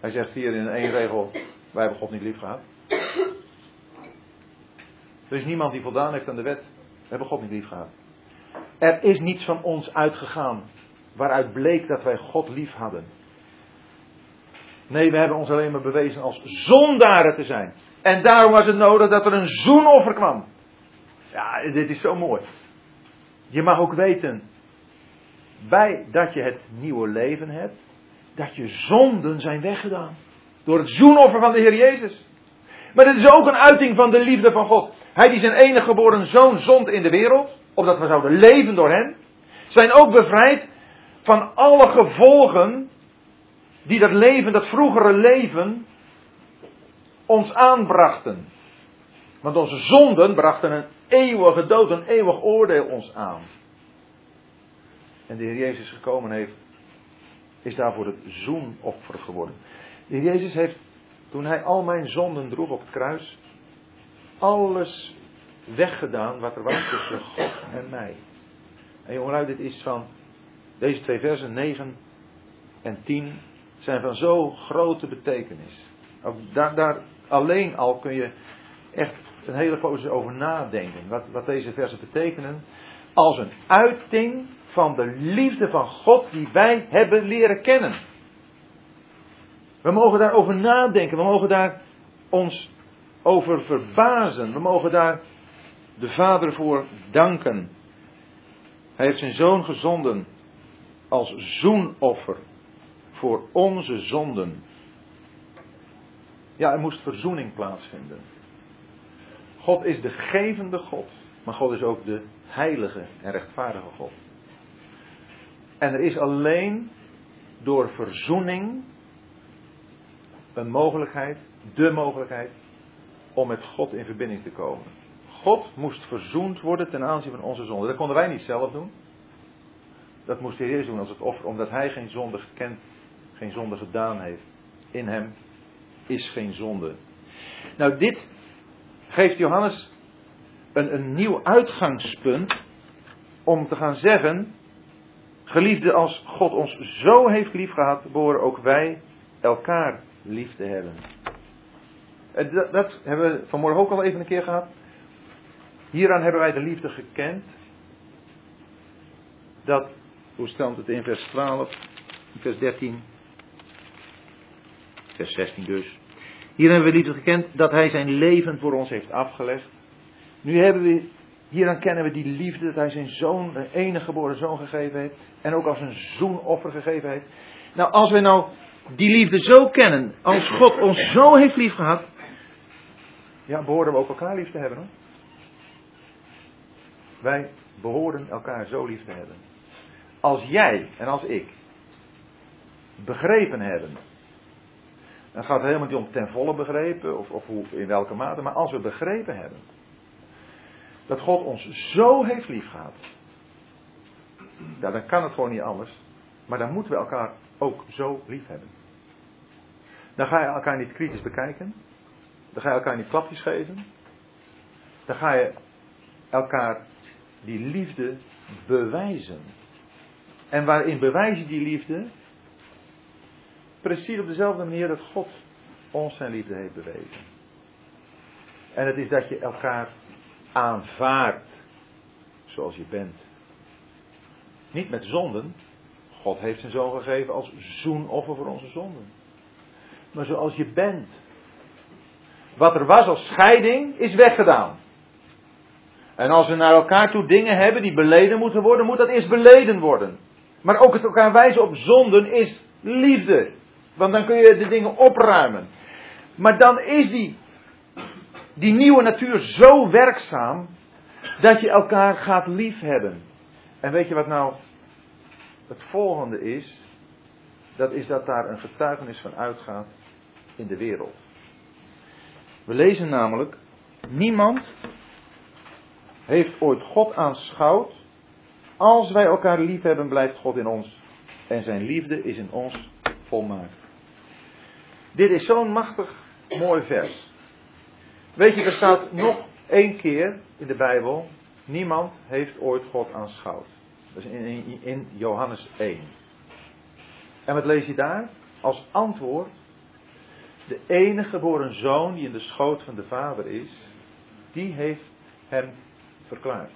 Speaker 1: Hij zegt hier in één regel, wij hebben God niet lief gehad. Er is niemand die voldaan heeft aan de wet. We hebben God niet lief gehad. Er is niets van ons uitgegaan waaruit bleek dat wij God lief hadden. Nee, we hebben ons alleen maar bewezen als zondaren te zijn. En daarom was het nodig dat er een zoenoffer kwam. Ja, dit is zo mooi. Je mag ook weten, bij dat je het nieuwe leven hebt, dat je zonden zijn weggedaan. Door het zoenoffer van de Heer Jezus. Maar dit is ook een uiting van de liefde van God. Hij die zijn enige geboren zoon zond in de wereld, opdat we zouden leven door hem, zijn ook bevrijd van alle gevolgen die dat leven, dat vroegere leven, ons aanbrachten. Want onze zonden brachten een eeuwige dood, een eeuwig oordeel ons aan. En de Heer Jezus gekomen heeft, is daarvoor het zoenoffer geworden. Jezus heeft, toen hij al mijn zonden droeg op het kruis, alles weggedaan wat er was tussen God en mij. En jongelui, dit is van deze twee versen, 9 en 10, zijn van zo grote betekenis. Daar, daar alleen al kun je echt een hele poos over nadenken. Wat, wat deze versen betekenen. Als een uiting van de liefde van God die wij hebben leren kennen. We mogen daarover nadenken. We mogen daar ons over verbazen. We mogen daar de Vader voor danken. Hij heeft zijn zoon gezonden als zoenoffer voor onze zonden. Ja, er moest verzoening plaatsvinden. God is de gevende God, maar God is ook de heilige en rechtvaardige God. En er is alleen door verzoening een mogelijkheid, de mogelijkheid, om met God in verbinding te komen. God moest verzoend worden ten aanzien van onze zonde. Dat konden wij niet zelf doen. Dat moest de Heer doen als het offer, omdat Hij geen zonde gekend, geen zonde gedaan heeft. In Hem is geen zonde. Nou, dit geeft Johannes een, een nieuw uitgangspunt om te gaan zeggen, geliefde als God ons zo heeft lief gehad, behoren ook wij elkaar lief te hebben. Dat, dat hebben we vanmorgen ook al even een keer gehad. Hieraan hebben wij de liefde gekend. Dat, hoe stelt het in vers 12, vers 13, vers 16 dus. Hier hebben we liefde gekend dat hij zijn leven voor ons heeft afgelegd. Nu hebben we, hieraan kennen we die liefde dat hij zijn zoon, de enige geboren zoon gegeven heeft. En ook als een zoenoffer gegeven heeft. Nou, als we nou die liefde zo kennen, als God ons zo heeft lief gehad. Ja, behoren we ook elkaar lief te hebben hoor. Wij behoren elkaar zo lief te hebben. Als jij en als ik begrepen hebben dan gaat het helemaal niet om ten volle begrepen of, of hoe, in welke mate, maar als we begrepen hebben dat God ons zo heeft lief gehad, ja, dan kan het gewoon niet anders. Maar dan moeten we elkaar ook zo lief hebben. Dan ga je elkaar niet kritisch bekijken. Dan ga je elkaar niet klapjes geven. Dan ga je elkaar die liefde bewijzen. En waarin bewijs je die liefde? Precies op dezelfde manier dat God ons zijn liefde heeft bewezen. En het is dat je elkaar aanvaardt zoals je bent. Niet met zonden. God heeft zijn zoon gegeven als zoenoffer voor onze zonden. Maar zoals je bent. Wat er was als scheiding is weggedaan. En als we naar elkaar toe dingen hebben die beleden moeten worden, moet dat eerst beleden worden. Maar ook het elkaar wijzen op zonden is liefde. Want dan kun je de dingen opruimen. Maar dan is die, die nieuwe natuur zo werkzaam dat je elkaar gaat liefhebben. En weet je wat nou het volgende is? Dat is dat daar een getuigenis van uitgaat in de wereld. We lezen namelijk, niemand heeft ooit God aanschouwd. Als wij elkaar lief hebben, blijft God in ons. En zijn liefde is in ons volmaakt. Dit is zo'n machtig mooi vers. Weet je, er staat nog één keer in de Bijbel: niemand heeft ooit God aanschouwd. Dat is in, in, Johannes 1. En wat lees je daar? Als antwoord: de enige geboren zoon die in de schoot van de Vader is, die heeft hem verklaard.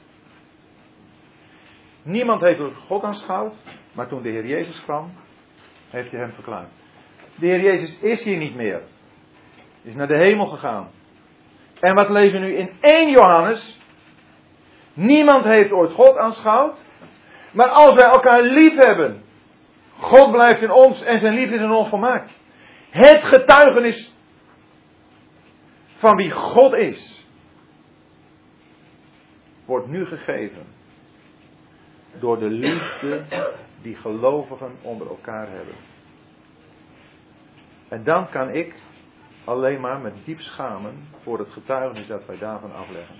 Speaker 1: Niemand heeft God aanschouwd, maar toen de Heer Jezus kwam, heeft hij hem verklaard. De Heer Jezus is hier niet meer. Is naar de hemel gegaan. En wat lezen we nu in 1 Johannes? Niemand heeft ooit God aanschouwd. Maar als wij elkaar lief hebben, God blijft in ons en zijn liefde is in ons volmaakt. Het getuigenis van wie God is, wordt nu gegeven door de liefde die gelovigen onder elkaar hebben. En dan kan ik alleen maar met diep schamen voor het getuigenis dat wij daarvan afleggen.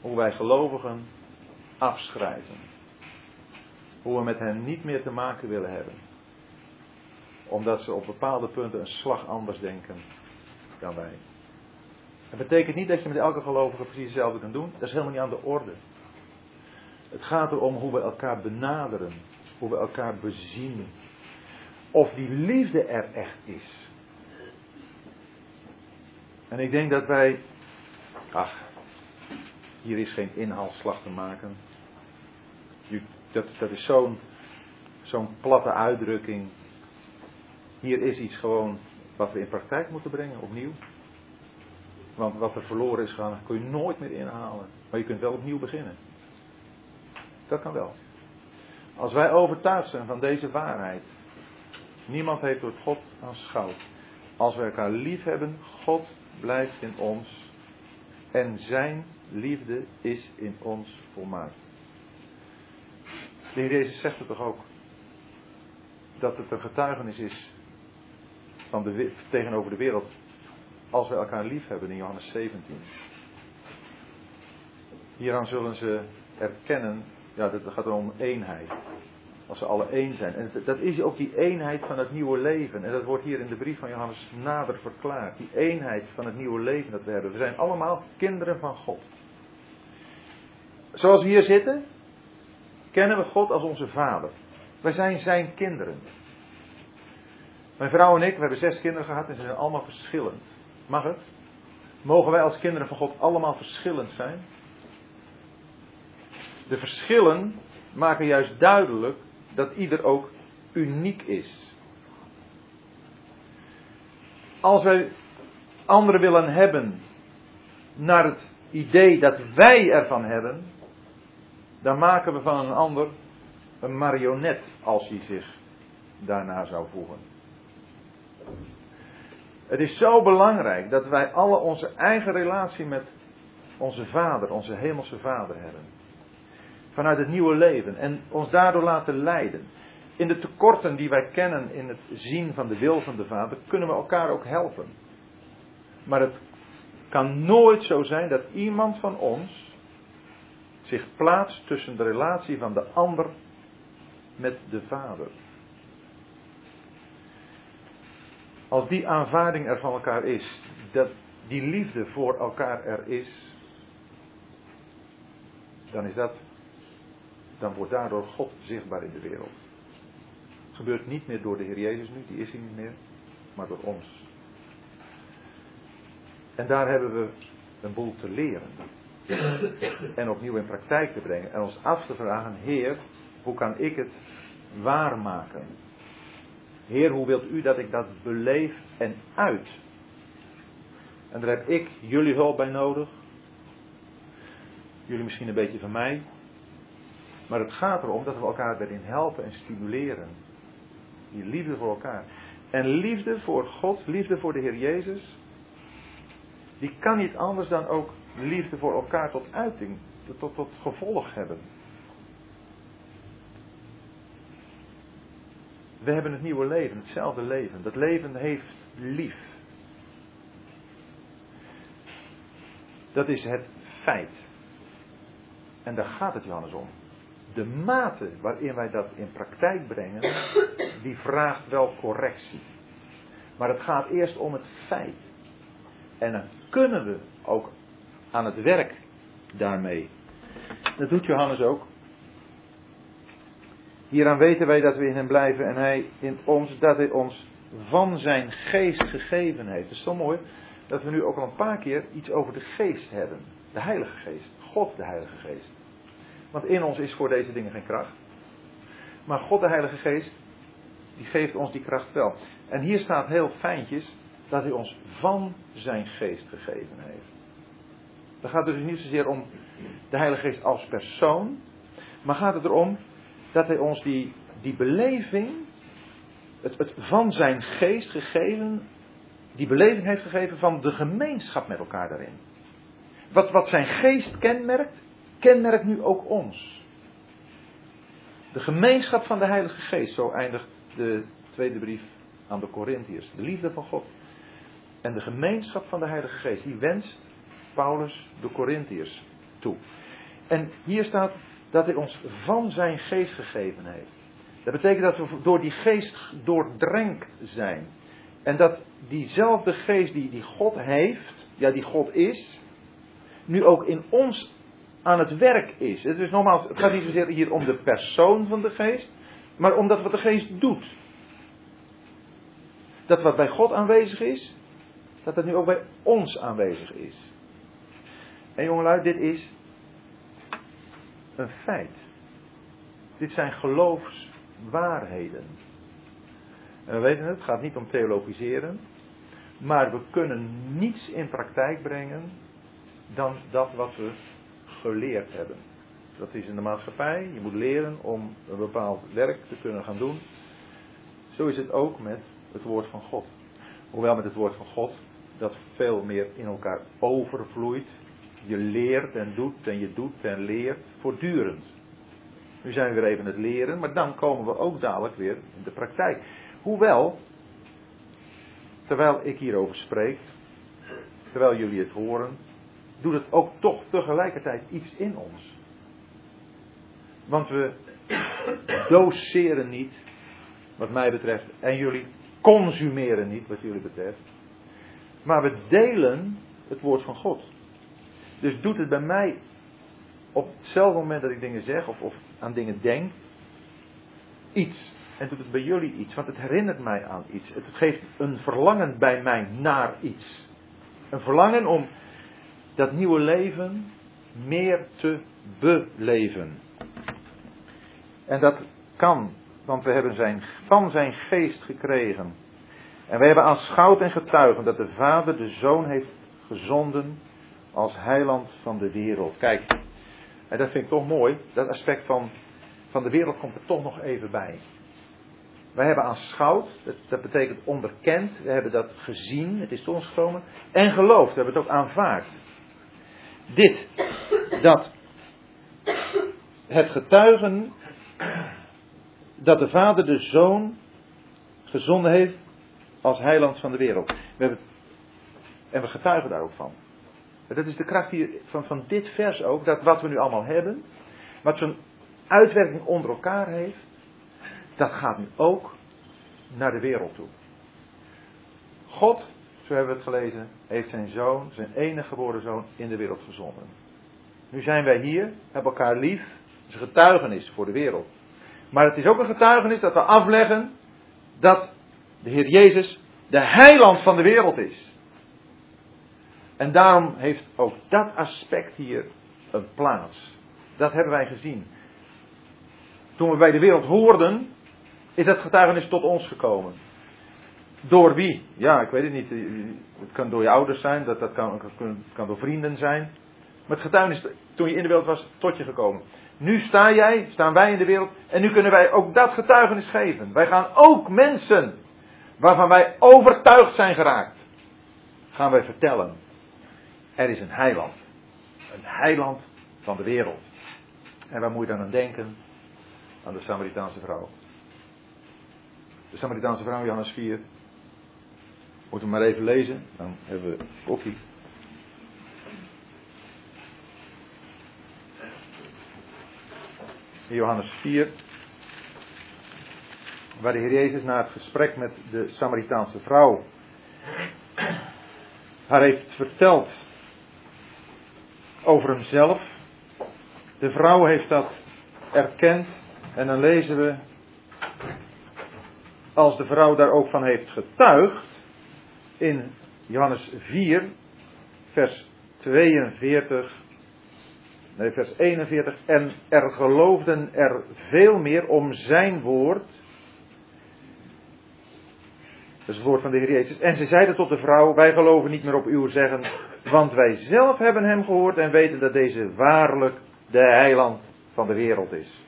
Speaker 1: Hoe wij gelovigen afschrijven. Hoe we met hen niet meer te maken willen hebben. Omdat ze op bepaalde punten een slag anders denken dan wij. Dat betekent niet dat je met elke gelovige precies hetzelfde kan doen. Dat is helemaal niet aan de orde. Het gaat erom hoe we elkaar benaderen. Hoe we elkaar bezien. Of die liefde er echt is. En ik denk dat wij. Ach, hier is geen inhaalslag te maken. Dat, dat is zo'n zo'n platte uitdrukking. Hier is iets gewoon wat we in praktijk moeten brengen, opnieuw. Want wat er verloren is gegaan, kun je nooit meer inhalen. Maar je kunt wel opnieuw beginnen. Dat kan wel. Als wij overtuigd zijn van deze waarheid. Niemand heeft door God aanschouwd. Als we elkaar lief hebben, God blijft in ons. En zijn liefde is in ons volmaakt. De Heer Jezus zegt het toch ook. Dat het een getuigenis is van de, tegenover de wereld. Als we elkaar lief hebben in Johannes 17. Hieraan zullen ze erkennen ja, dat gaat om eenheid. Als ze alle één zijn. En dat is ook die eenheid van het nieuwe leven. En dat wordt hier in de brief van Johannes nader verklaard. Die eenheid van het nieuwe leven dat we hebben. We zijn allemaal kinderen van God. Zoals we hier zitten, kennen we God als onze vader. Wij zijn zijn kinderen. Mijn vrouw en ik, we hebben zes kinderen gehad en ze zijn allemaal verschillend. Mag het? Mogen wij als kinderen van God allemaal verschillend zijn? De verschillen maken juist duidelijk dat ieder ook uniek is. Als wij anderen willen hebben naar het idee dat wij ervan hebben, dan maken we van een ander een marionet als hij zich daarna zou voegen. Het is zo belangrijk dat wij alle onze eigen relatie met onze Vader, onze Hemelse Vader hebben vanuit het nieuwe leven en ons daardoor laten leiden. In de tekorten die wij kennen in het zien van de wil van de Vader, kunnen we elkaar ook helpen. Maar het kan nooit zo zijn dat iemand van ons zich plaatst tussen de relatie van de ander met de Vader. Als die aanvaarding er van elkaar is, dat die liefde voor elkaar er is, dan is dat dan wordt daardoor God zichtbaar in de wereld. Gebeurt niet meer door de Heer Jezus nu, die is hij niet meer, maar door ons. En daar hebben we een boel te leren. En opnieuw in praktijk te brengen. En ons af te vragen, Heer, hoe kan ik het waarmaken? Heer, hoe wilt u dat ik dat beleef en uit? En daar heb ik jullie hulp bij nodig. Jullie misschien een beetje van mij. Maar het gaat erom dat we elkaar erin helpen en stimuleren. Die liefde voor elkaar. En liefde voor God, liefde voor de Heer Jezus, die kan niet anders dan ook liefde voor elkaar tot uiting, tot, tot gevolg hebben. We hebben het nieuwe leven, hetzelfde leven. Dat leven heeft lief. Dat is het feit. En daar gaat het Johannes om de mate waarin wij dat in praktijk brengen, die vraagt wel correctie. Maar het gaat eerst om het feit. En dan kunnen we ook aan het werk daarmee. Dat doet Johannes ook. Hieraan weten wij dat we in hem blijven en hij in ons, dat hij ons van zijn geest gegeven heeft. Het is zo mooi dat we nu ook al een paar keer iets over de geest hebben. de Heilige Geest. God de Heilige Geest. Want in ons is voor deze dingen geen kracht. Maar God de Heilige Geest, die geeft ons die kracht wel. En hier staat heel fijntjes dat hij ons van zijn geest gegeven heeft. Dan gaat het dus niet zozeer om de Heilige Geest als persoon, maar gaat het erom dat hij ons die, die beleving, het, het van zijn geest gegeven, die beleving heeft gegeven van de gemeenschap met elkaar daarin. Wat, wat zijn geest kenmerkt, kenmerkt nu ook ons. De gemeenschap van de Heilige Geest, zo eindigt de tweede brief aan de Corinthiërs. De liefde van God. En de gemeenschap van de Heilige Geest, die wenst Paulus de Corinthiërs toe. En hier staat dat hij ons van zijn geest gegeven heeft. Dat betekent dat we door die geest doordrenkt zijn. En dat diezelfde geest die, die God heeft, ja die God is, nu ook in ons aan het werk is. Het, is nogmaals, het gaat niet zozeer hier om de persoon van de geest, maar om dat wat de geest doet. Dat wat bij God aanwezig is, dat het nu ook bij ons aanwezig is. En jongelui, dit is een feit. Dit zijn geloofswaarheden. En we weten het, het gaat niet om theologiseren. Maar we kunnen niets in praktijk brengen dan dat wat we geleerd hebben. Dat is in de maatschappij. Je moet leren om een bepaald werk te kunnen gaan doen. Zo is het ook met het woord van God. Hoewel met het woord van God dat veel meer in elkaar overvloeit. Je leert en doet en je doet en leert voortdurend. Nu zijn we weer even het leren, maar dan komen we ook dadelijk weer in de praktijk. Hoewel, terwijl ik hierover spreek, terwijl jullie het horen, doet het ook toch tegelijkertijd iets in ons. Want we doseren niet, wat mij betreft, en jullie consumeren niet, wat jullie betreft. Maar we delen het woord van God. Dus doet het bij mij op hetzelfde moment dat ik dingen zeg of, of aan dingen denk, iets. En doet het bij jullie iets, want het herinnert mij aan iets. Het geeft een verlangen bij mij naar iets. Een verlangen om dat nieuwe leven meer te beleven. En dat kan, want we hebben zijn, van zijn geest gekregen. En we hebben aanschouwd en getuigen dat de Vader de Zoon heeft gezonden als heiland van de wereld. Kijk, en dat vind ik toch mooi, dat aspect van, van de wereld komt er toch nog even bij. Wij hebben aanschouwd, dat, dat betekent onderkend, we hebben dat gezien, het is tot ons gekomen, en geloofd, we hebben het ook aanvaard. Dit, dat het getuigen dat de Vader de Zoon gezonden heeft als heiland van de wereld. We hebben, en we getuigen daar ook van. Dat is de kracht hier van, van dit vers ook, dat wat we nu allemaal hebben, wat zo'n uitwerking onder elkaar heeft, dat gaat nu ook naar de wereld toe. God, zo hebben we het gelezen, heeft zijn zoon, zijn enige geboren zoon, in de wereld gezonden. Nu zijn wij hier, hebben elkaar lief, het is een getuigenis voor de wereld. Maar het is ook een getuigenis dat we afleggen dat de Heer Jezus de heiland van de wereld is. En daarom heeft ook dat aspect hier een plaats. Dat hebben wij gezien. Toen we bij de wereld hoorden, is dat getuigenis tot ons gekomen. Door wie? Ja, ik weet het niet. Het kan door je ouders zijn, dat, dat kan, kan, door vrienden zijn. Maar het getuigenis toen je in de wereld was, tot je gekomen. Nu sta jij, staan wij in de wereld en nu kunnen wij ook dat getuigenis geven. Wij gaan ook mensen waarvan wij overtuigd zijn geraakt, gaan wij vertellen. Er is een heiland. Een heiland van de wereld. En waar moet je dan aan denken? Aan de Samaritaanse vrouw. De Samaritaanse vrouw, Johannes 4. Moeten we maar even lezen, dan hebben we koffie. Johannes 4, waar de Heer Jezus na het gesprek met de Samaritaanse vrouw haar heeft verteld over hemzelf. De vrouw heeft dat erkend en dan lezen we, als de vrouw daar ook van heeft getuigd, in Johannes 4, vers 42, nee, vers 41. En er geloofden er veel meer om zijn woord. Dat is het woord van de Heer Jezus. En ze zeiden tot de vrouw: Wij geloven niet meer op uw zeggen, want wij zelf hebben hem gehoord en weten dat deze waarlijk de heiland van de wereld is.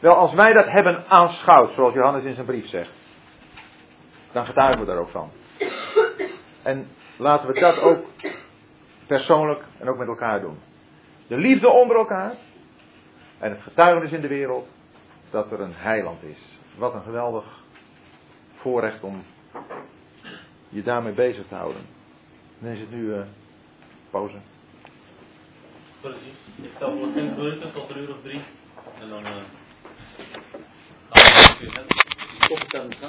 Speaker 1: Wel, als wij dat hebben aanschouwd, zoals Johannes in zijn brief zegt, dan getuigen we daar ook van. En laten we dat ook persoonlijk en ook met elkaar doen. De liefde onder elkaar en het getuigenis in de wereld dat er een heiland is. Wat een geweldig voorrecht om je daarmee bezig te houden. Dan is het nu uh, pauze.
Speaker 2: Precies. Ik stel voor 20 minuten tot een uur of drie. En dan. Uh,